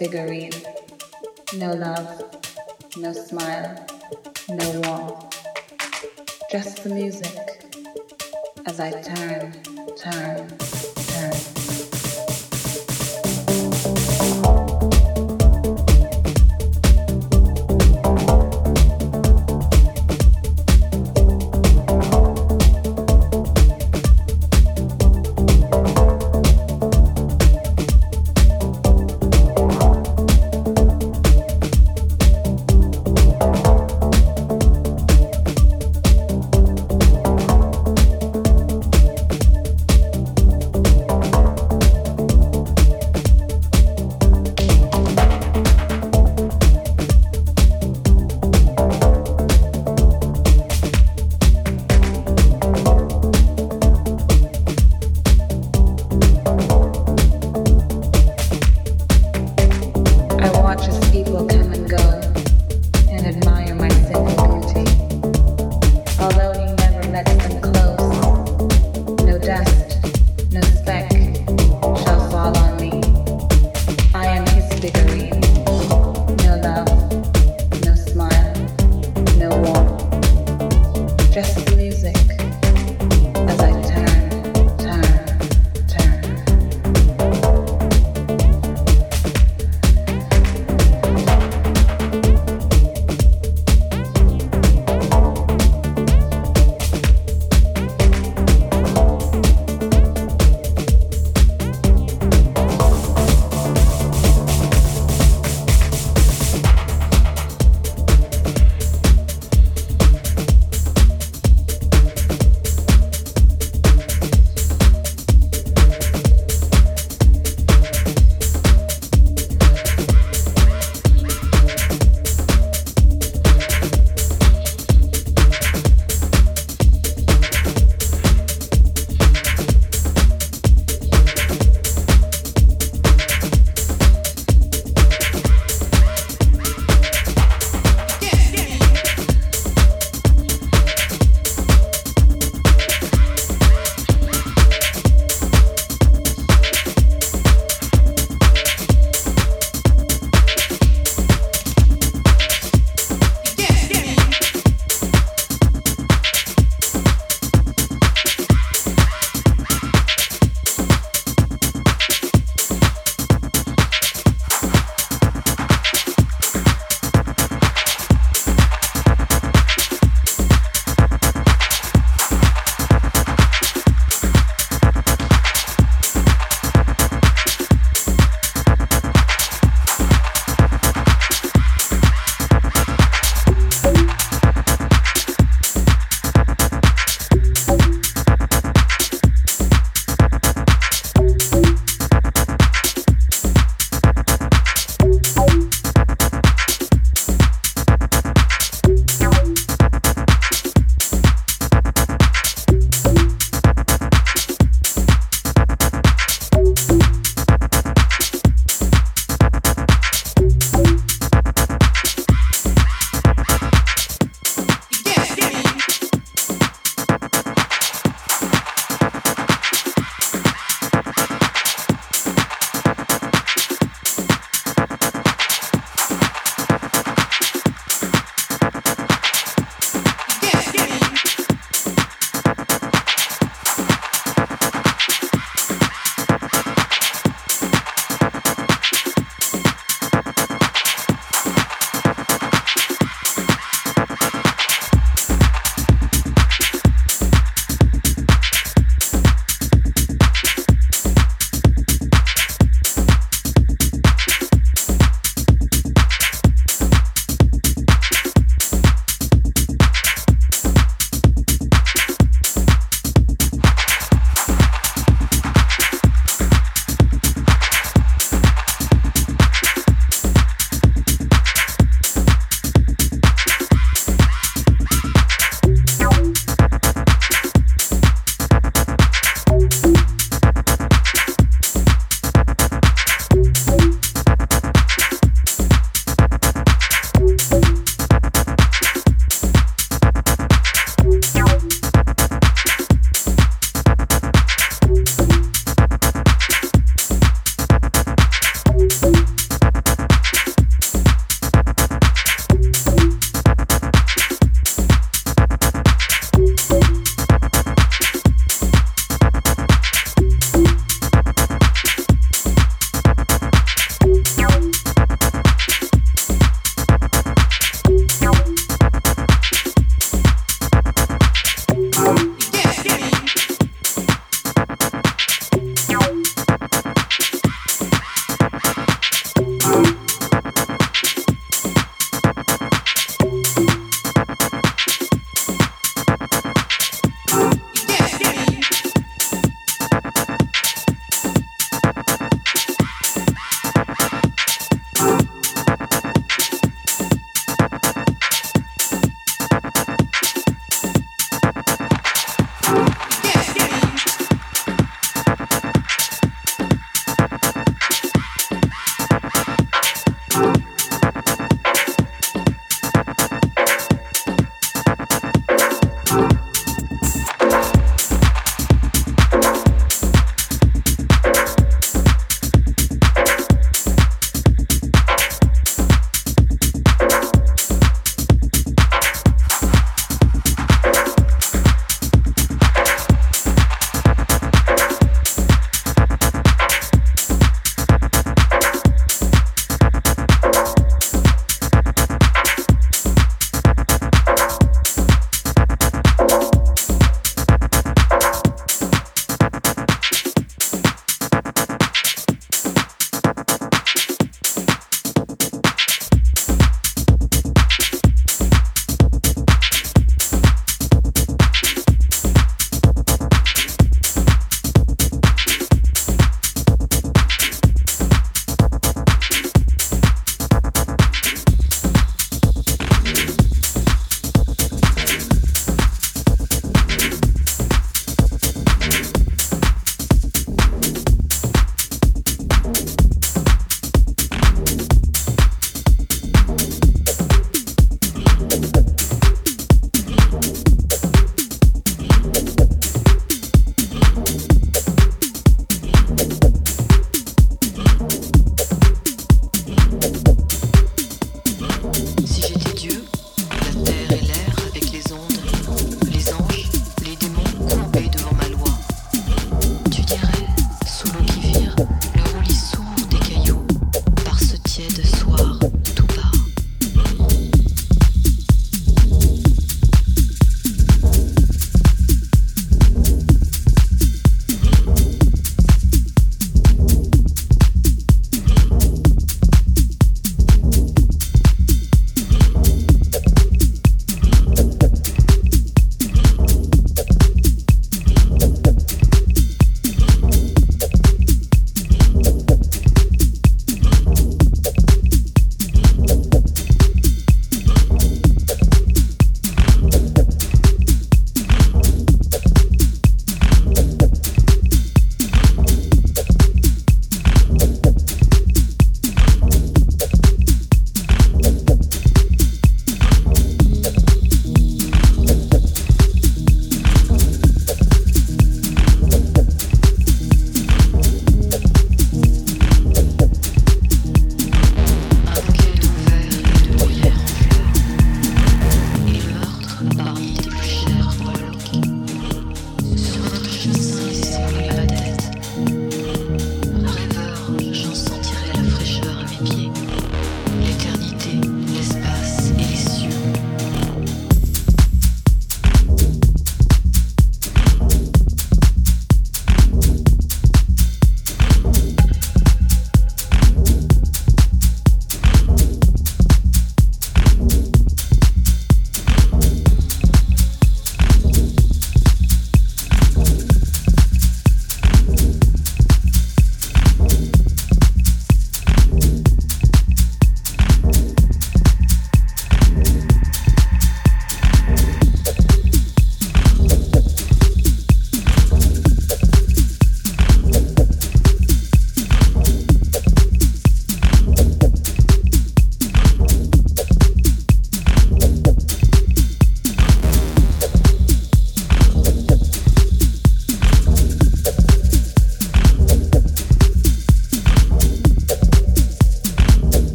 figurine. No love, no smile, no warmth. Just the music as I turn, turn.